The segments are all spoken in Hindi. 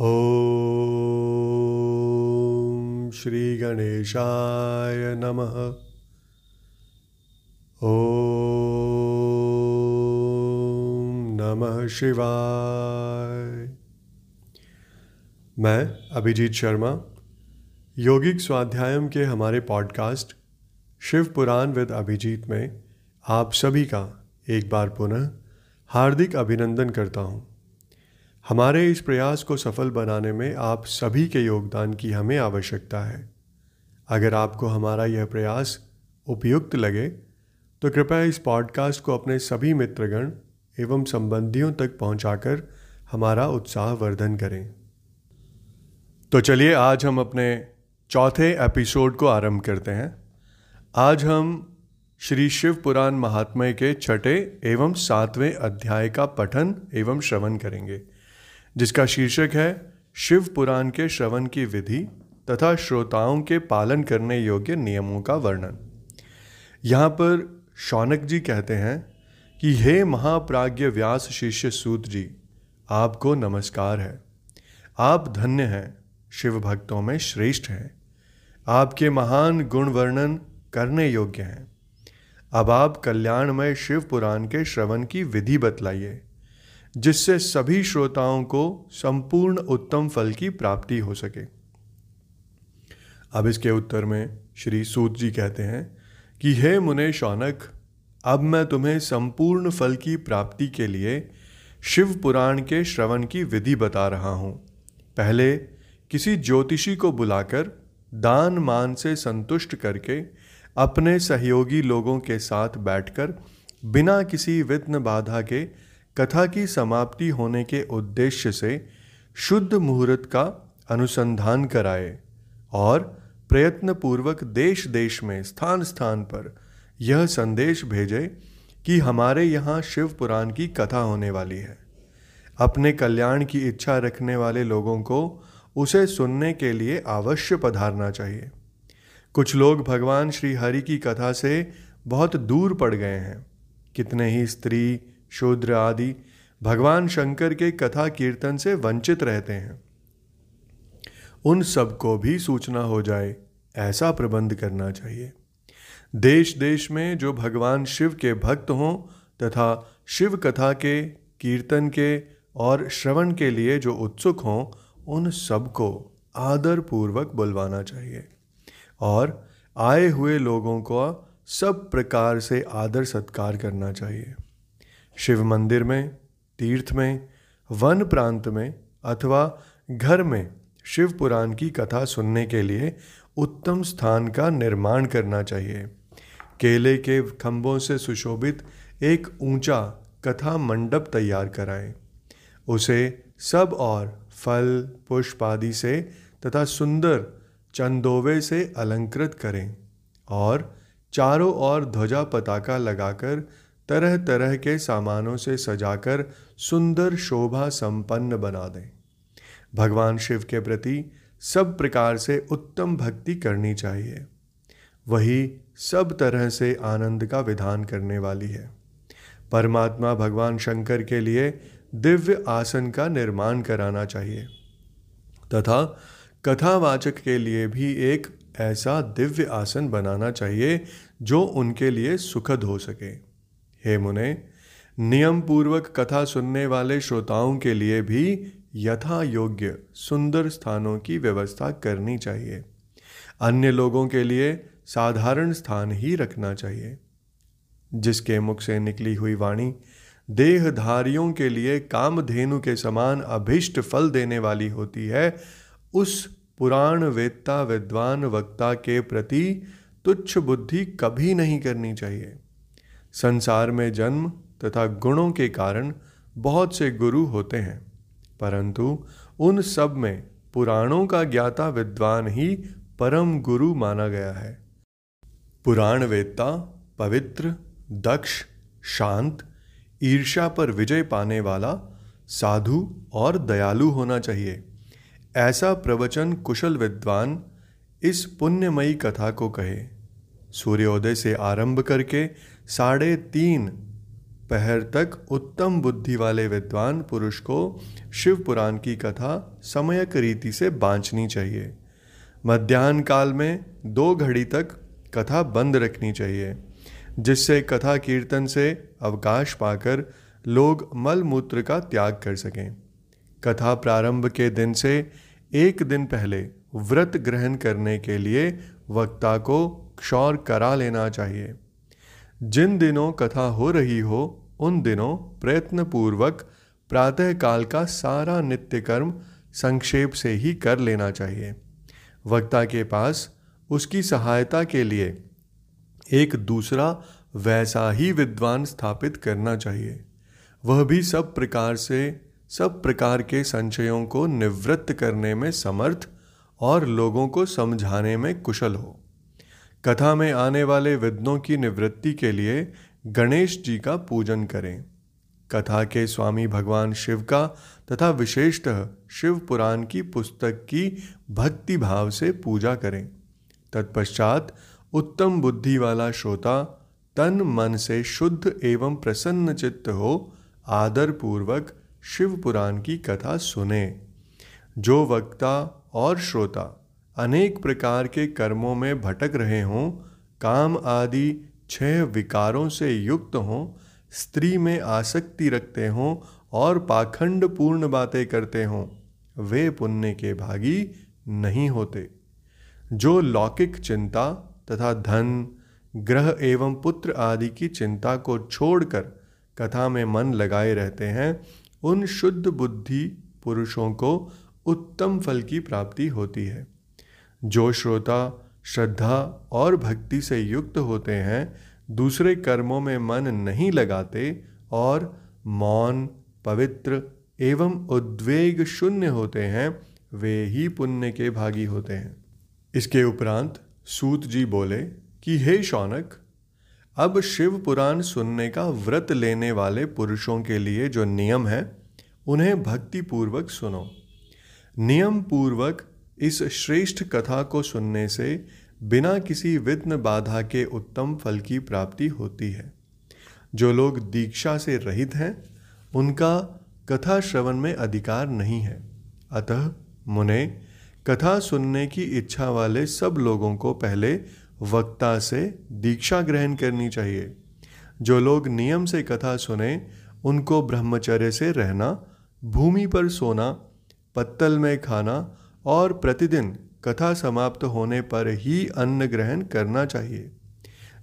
ॐ श्रीगणेशाय नमः। ॐ नमः शिवाय। मैं अभिजीत शर्मा, योगिक स्वाध्यायम के हमारे पॉडकास्ट शिव पुराण विद अभिजीत में आप सभी का एक बार पुनः हार्दिक अभिनंदन करता हूँ। हमारे इस प्रयास को सफल बनाने में आप सभी के योगदान की हमें आवश्यकता है। अगर आपको हमारा यह प्रयास उपयुक्त लगे तो कृपया इस पॉडकास्ट को अपने सभी मित्रगण एवं संबंधियों तक पहुंचाकर हमारा उत्साह वर्धन करें। तो चलिए, आज हम अपने चौथे एपिसोड को आरंभ करते हैं। आज हम श्री शिव पुराण महात्मय के छठे एवं सातवें अध्याय का पठन एवं श्रवण करेंगे। जिसका शीर्षक है, शिव पुराण के श्रवण की विधि तथा श्रोताओं के पालन करने योग्य नियमों का वर्णन। यहाँ पर शौनक जी कहते हैं कि, हे महाप्राज्य व्यास शिष्य सूत जी, आपको नमस्कार है। आप धन्य हैं, शिव भक्तों में श्रेष्ठ हैं। आपके महान गुण वर्णन करने योग्य हैं। अब आप कल्याणमय शिव पुराण के श्रवण की विधि बतलाइए। जिससे सभी श्रोताओं को संपूर्ण उत्तम फल की प्राप्ति हो सके। अब इसके उत्तर में श्री सूत जी कहते हैं कि, हे मुने शौनक, अब मैं तुम्हें संपूर्ण फल की प्राप्ति के लिए शिव पुराण के श्रवण की विधि बता रहा हूँ। पहले किसी ज्योतिषी को बुलाकर दान मान से संतुष्ट करके अपने सहयोगी लोगों के साथ बैठकर बिना किसी विघ्न बाधा के कथा की समाप्ति होने के उद्देश्य से शुद्ध मुहूर्त का अनुसंधान कराए और प्रयत्नपूर्वक देश देश में स्थान स्थान पर यह संदेश भेजे कि हमारे यहाँ शिव पुराण की कथा होने वाली है। अपने कल्याण की इच्छा रखने वाले लोगों को उसे सुनने के लिए अवश्य पधारना चाहिए। कुछ लोग भगवान श्री हरि की कथा से बहुत दूर पड़ गए हैं। कितने ही स्त्री शूद्र आदि भगवान शंकर के कथा कीर्तन से वंचित रहते हैं। उन सबको भी सूचना हो जाए, ऐसा प्रबंध करना चाहिए। देश देश में जो भगवान शिव के भक्त हों तथा शिव कथा के, कीर्तन के और श्रवण के लिए जो उत्सुक हों, उन सबको आदर पूर्वक बुलवाना चाहिए और आए हुए लोगों को सब प्रकार से आदर सत्कार करना चाहिए। शिव मंदिर में, तीर्थ में, वन प्रांत में अथवा घर में शिव पुराण की कथा सुनने के लिए उत्तम स्थान का निर्माण करना चाहिए। केले के खंभों से सुशोभित एक ऊँचा कथा मंडप तैयार कराएँ। उसे सब और फल, पुष्प आदि से तथा सुंदर चंदोवे से अलंकृत करें और चारों ओर ध्वजा पताका लगाकर तरह तरह के सामानों से सजाकर सुंदर शोभा संपन्न बना दें। भगवान शिव के प्रति सब प्रकार से उत्तम भक्ति करनी चाहिए। वही सब तरह से आनंद का विधान करने वाली है। परमात्मा भगवान शंकर के लिए दिव्य आसन का निर्माण कराना चाहिए। तथा कथावाचक के लिए भी एक ऐसा दिव्य आसन बनाना चाहिए जो उनके लिए सुखद हो सके। हे मुने नियम पूर्वक कथा सुनने वाले श्रोताओं के लिए भी यथा योग्य सुंदर स्थानों की व्यवस्था करनी चाहिए। अन्य लोगों के लिए साधारण स्थान ही रखना चाहिए। जिसके मुख से निकली हुई वाणी, देहधारियों के लिए कामधेनु के समान अभिष्ट फल देने वाली होती है, उस पुराण वेत्ता विद्वान वक्ता के प्रति तुच्छ बुद्धि कभी नहीं करनी चाहिए। संसार में जन्म तथा गुणों के कारण बहुत से गुरु होते हैं। परंतु उन सब में पुराणों का ज्ञाता विद्वान ही परम गुरु माना गया है। पुराण वेत्ता, पवित्र, दक्ष, शांत, ईर्ष्या पर विजय पाने वाला, साधु और दयालु होना चाहिए। ऐसा प्रवचन कुशल विद्वान इस पुण्यमयी कथा को कहे। सूर्योदय से आरंभ करके साढ़े तीन पहर तक उत्तम बुद्धि वाले विद्वान पुरुष को शिव पुराण की कथा समयक रीति से बांचनी चाहिए। मध्यान्ह काल में दो घड़ी तक कथा बंद रखनी चाहिए, जिससे कथा कीर्तन से अवकाश पाकर लोग मल मूत्र का त्याग कर सकें। कथा प्रारंभ के दिन से एक दिन पहले व्रत ग्रहण करने के लिए वक्ता को क्षौर करा लेना चाहिए। जिन दिनों कथा हो रही हो, उन दिनों प्रयत्न पूर्वक प्रातः काल का सारा नित्य कर्म संक्षेप से ही कर लेना चाहिए। वक्ता के पास उसकी सहायता के लिए एक दूसरा वैसा ही विद्वान स्थापित करना चाहिए। वह भी सब प्रकार से, सब प्रकार के संचयों को निवृत्त करने में समर्थ और लोगों को समझाने में कुशल हो। कथा में आने वाले विद्नों की निवृत्ति के लिए गणेश जी का पूजन करें। कथा के स्वामी भगवान शिव का तथा विशेषतः शिव पुराण की पुस्तक की भक्ति भाव से पूजा करें। तत्पश्चात उत्तम बुद्धि वाला श्रोता तन मन से शुद्ध एवं प्रसन्न चित्त हो आदर पूर्वक शिव पुराण की कथा सुने। जो वक्ता और श्रोता अनेक प्रकार के कर्मों में भटक रहे हों, काम आदि छह विकारों से युक्त हों, स्त्री में आसक्ति रखते हों और पाखंड पूर्ण बातें करते हों, वे पुण्य के भागी नहीं होते। जो लौकिक चिंता तथा धन, ग्रह एवं पुत्र आदि की चिंता को छोड़कर कथा में मन लगाए रहते हैं, उन शुद्ध बुद्धि पुरुषों को उत्तम फल की प्राप्ति होती है। जो श्रोता श्रद्धा और भक्ति से युक्त होते हैं, दूसरे कर्मों में मन नहीं लगाते और मौन, पवित्र एवं उद्वेग शून्य होते हैं, वे ही पुण्य के भागी होते हैं। इसके उपरांत सूत जी बोले कि, हे शौनक, अब शिव पुराण सुनने का व्रत लेने वाले पुरुषों के लिए जो नियम है, उन्हें भक्ति पूर्वक सुनो। नियम पूर्वक इस श्रेष्ठ कथा को सुनने से बिना किसी विघ्न बाधा के उत्तम फल की प्राप्ति होती है। जो लोग दीक्षा से रहित हैं, उनका कथा श्रवण में अधिकार नहीं है। अतः मुने, कथा सुनने की इच्छा वाले सब लोगों को पहले वक्ता से दीक्षा ग्रहण करनी चाहिए। जो लोग नियम से कथा सुने, उनको ब्रह्मचर्य से रहना, भूमि पर सोना, पत्तल में खाना और प्रतिदिन कथा समाप्त होने पर ही अन्न ग्रहण करना चाहिए।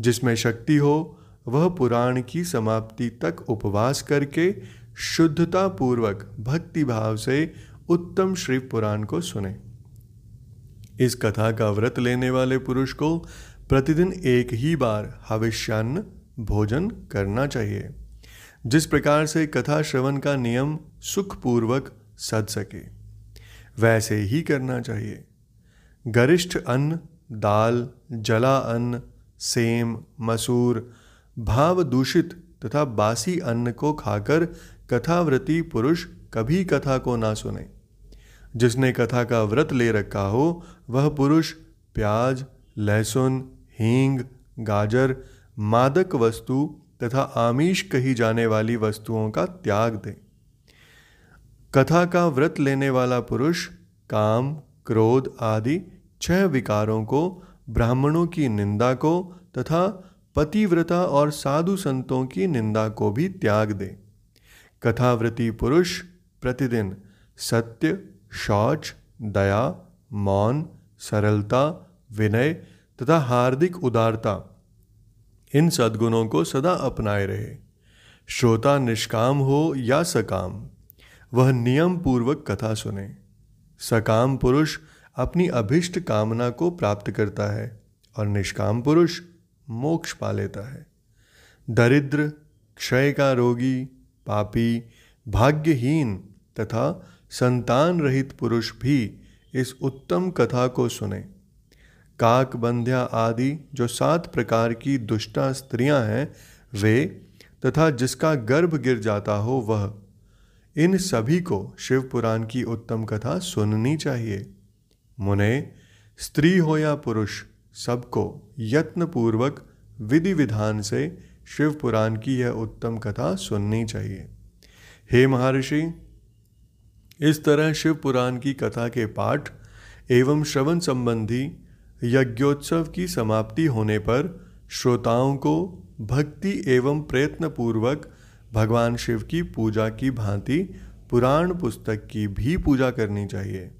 जिसमें शक्ति हो, वह पुराण की समाप्ति तक उपवास करके शुद्धता पूर्वक भक्ति भाव से उत्तम श्री पुराण को सुने। इस कथा का व्रत लेने वाले पुरुष को प्रतिदिन एक ही बार हविष्यान्न भोजन करना चाहिए, जिस प्रकार से कथा श्रवण का नियम सुखपूर्वक सद सके। वैसे ही करना चाहिए। गरिष्ठ अन्न, दाल, जला अन्न, सेम, मसूर भाव दूषित तथा बासी अन्न को खाकर कथाव्रती पुरुष कभी कथा को ना सुने। जिसने कथा का व्रत ले रखा हो, वह पुरुष प्याज, लहसुन, हींग, गाजर, मादक वस्तु तथा आमिष कही जाने वाली वस्तुओं का त्याग दे। कथा का व्रत लेने वाला पुरुष, काम, क्रोध आदि छह विकारों को, ब्राह्मणों की निंदा को तथा पतिव्रता और साधु संतों की निंदा को भी त्याग दे। कथाव्रती पुरुष प्रतिदिन सत्य, शौच, दया, मौन, सरलता, विनय तथा हार्दिक उदारता, इन सद्गुणों को सदा अपनाए रहे। श्रोता निष्काम हो या सकाम। वह नियम पूर्वक कथा सुने। सकाम पुरुष अपनी अभिष्ट कामना को प्राप्त करता है और निष्काम पुरुष मोक्ष पा लेता है। दरिद्र, क्षय का रोगी, पापी, भाग्यहीन तथा संतान रहित पुरुष भी इस उत्तम कथा को सुने। काक बंध्या आदि जो सात प्रकार की दुष्टा स्त्रियाँ हैं, वे तथा जिसका गर्भ गिर जाता हो वह इन सभी को शिव पुराण की उत्तम कथा सुननी चाहिए। मुने, स्त्री हो या पुरुष, सबको यत्न पूर्वक विधि विधान से शिव पुराण की यह उत्तम कथा सुननी चाहिए। हे महर्षि, इस तरह शिव पुराण की कथा के पाठ एवं श्रवण संबंधी यज्ञोत्सव की समाप्ति होने पर श्रोताओं को भक्ति एवं प्रयत्न पूर्वक भगवान शिव की पूजा की भांति पुराण पुस्तक की भी पूजा करनी चाहिए।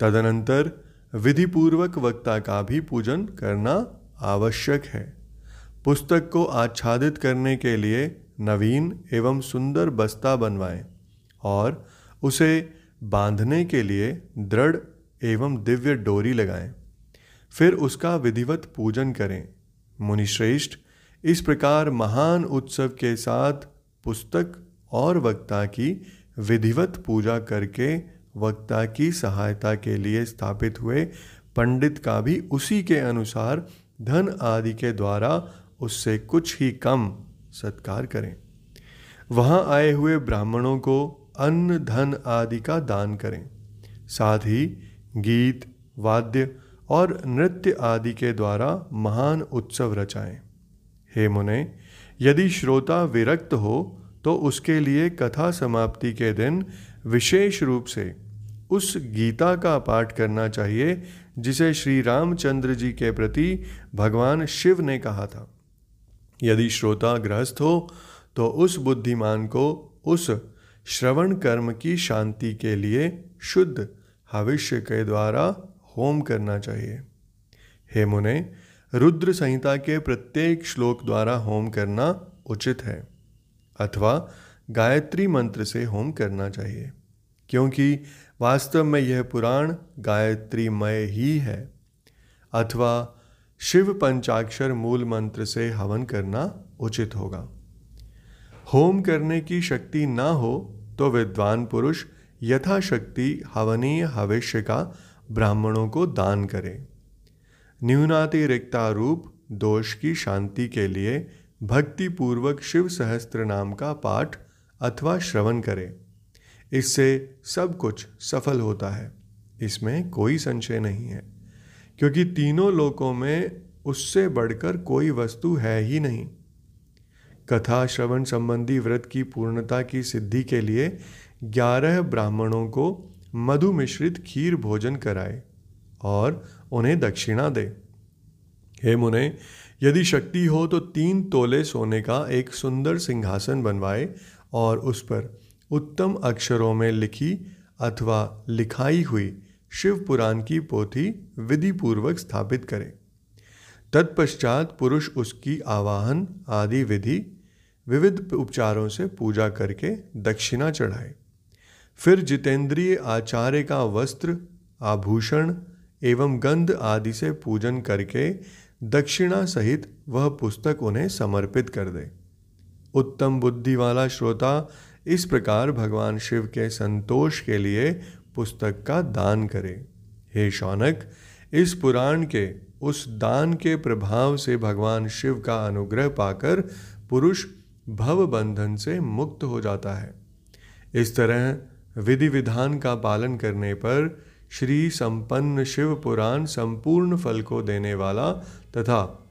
तदनंतर विधिपूर्वक वक्ता का भी पूजन करना आवश्यक है। पुस्तक को आच्छादित करने के लिए नवीन एवं सुंदर बस्ता बनवाएँ और उसे बांधने के लिए दृढ़ एवं दिव्य डोरी लगाएँ। फिर उसका विधिवत पूजन करें। मुनिश्रेष्ठ इस प्रकार महान उत्सव के साथ पुस्तक और वक्ता की विधिवत पूजा करके वक्ता की सहायता के लिए स्थापित हुए पंडित का भी उसी के अनुसार धन आदि के द्वारा उससे कुछ ही कम सत्कार करें। वहाँ आए हुए ब्राह्मणों को अन्न, धन आदि का दान करें। साथ ही गीत, वाद्य और नृत्य आदि के द्वारा महान उत्सव रचाएँ। हे मुने यदि श्रोता विरक्त हो तो उसके लिए कथा समाप्ति के दिन विशेष रूप से उस गीता का पाठ करना चाहिए, जिसे श्री रामचंद्र जी के प्रति भगवान शिव ने कहा था। यदि श्रोता गृहस्थ हो तो उस बुद्धिमान को उस श्रवण कर्म की शांति के लिए शुद्ध हविष्य के द्वारा होम करना चाहिए। हे मुने रुद्र संहिता के प्रत्येक श्लोक द्वारा होम करना उचित है, अथवा गायत्री मंत्र से होम करना चाहिए, क्योंकि वास्तव में यह पुराण गायत्रीमय ही है, अथवा शिव पंचाक्षर मूल मंत्र से हवन करना उचित होगा। होम करने की शक्ति ना हो तो विद्वान पुरुष यथाशक्ति हवनीय हविष्य का ब्राह्मणों को दान करे। न्यूनातिरिक्ता रूप दोष की शांति के लिए भक्ति पूर्वक शिव सहस्त्र नाम का पाठ अथवा श्रवण करें। इससे सब कुछ सफल होता है। इसमें कोई संशय नहीं है, क्योंकि तीनों लोकों में उससे बढ़कर कोई वस्तु है ही नहीं। कथा श्रवण संबंधी व्रत की पूर्णता की सिद्धि के लिए ग्यारह ब्राह्मणों को मधु मिश्रित खीर भोजन कराए और उन्हें दक्षिणा दे। हे मुने, यदि शक्ति हो तो तीन तोले सोने का एक सुंदर सिंहासन बनवाए और उस पर उत्तम अक्षरों में लिखी अथवा लिखाई हुई शिव पुराण की पोथी विधि पूर्वक स्थापित करें। तत्पश्चात पुरुष उसकी आवाहन आदि विधि विविध उपचारों से पूजा करके दक्षिणा चढ़ाए। फिर जितेंद्रिय आचार्य का वस्त्र, आभूषण एवं गंध आदि से पूजन करके दक्षिणा सहित वह पुस्तक उन्हें समर्पित कर दे। उत्तम बुद्धि वाला श्रोता इस प्रकार भगवान शिव के संतोष के लिए पुस्तक का दान करे। हे शौनक, इस पुराण के, उस दान के प्रभाव से भगवान शिव का अनुग्रह पाकर पुरुष भव बंधन से मुक्त हो जाता है। इस तरह विधि विधान का पालन करने पर श्री संपन्न शिव पुराण संपूर्ण फल को देने वाला तथा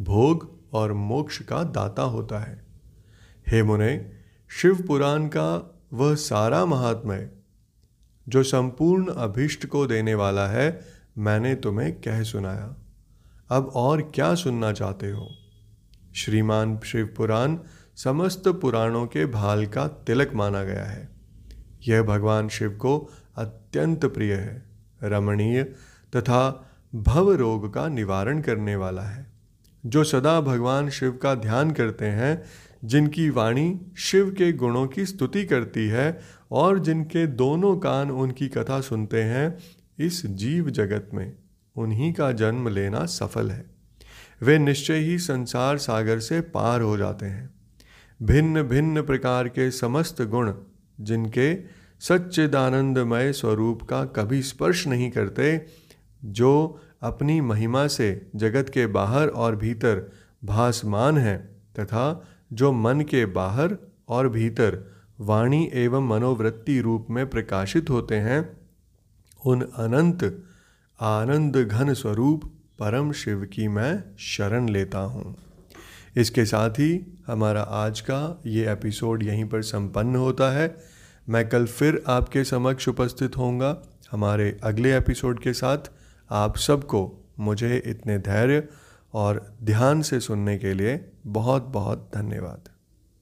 भोग और मोक्ष का दाता होता है। हे मुने, शिव पुराण का वह सारा महात्मय, जो संपूर्ण अभिष्ट को देने वाला है, मैंने तुम्हें कह सुनाया। अब और क्या सुनना चाहते हो? श्रीमान शिव पुराण समस्त पुराणों के भाल का तिलक माना गया है। यह भगवान शिव को अत्यंत प्रिय है, रमणीय तथा भव रोग का निवारण करने वाला है। जो सदा भगवान शिव का ध्यान करते हैं, जिनकी वाणी शिव के गुणों की स्तुति करती है और जिनके दोनों कान उनकी कथा सुनते हैं, इस जीव जगत में उन्हीं का जन्म लेना सफल है। वे निश्चय ही संसार सागर से पार हो जाते हैं। भिन्न भिन्न प्रकार के समस्त गुण, जिनके सच्चिदानंदमय स्वरूप का कभी स्पर्श नहीं करते, जो अपनी महिमा से जगत के बाहर और भीतर भासमान है, तथा जो मन के बाहर और भीतर वाणी एवं मनोवृत्ति रूप में प्रकाशित होते हैं, उन अनंत आनंद घन स्वरूप परम शिव की मैं शरण लेता हूँ। इसके साथ ही हमारा आज का ये एपिसोड यहीं पर संपन्न होता है। मैं कल फिर आपके समक्ष उपस्थित होऊँगा हमारे अगले एपिसोड के साथ। आप सबको मुझे इतने धैर्य और ध्यान से सुनने के लिए बहुत बहुत धन्यवाद।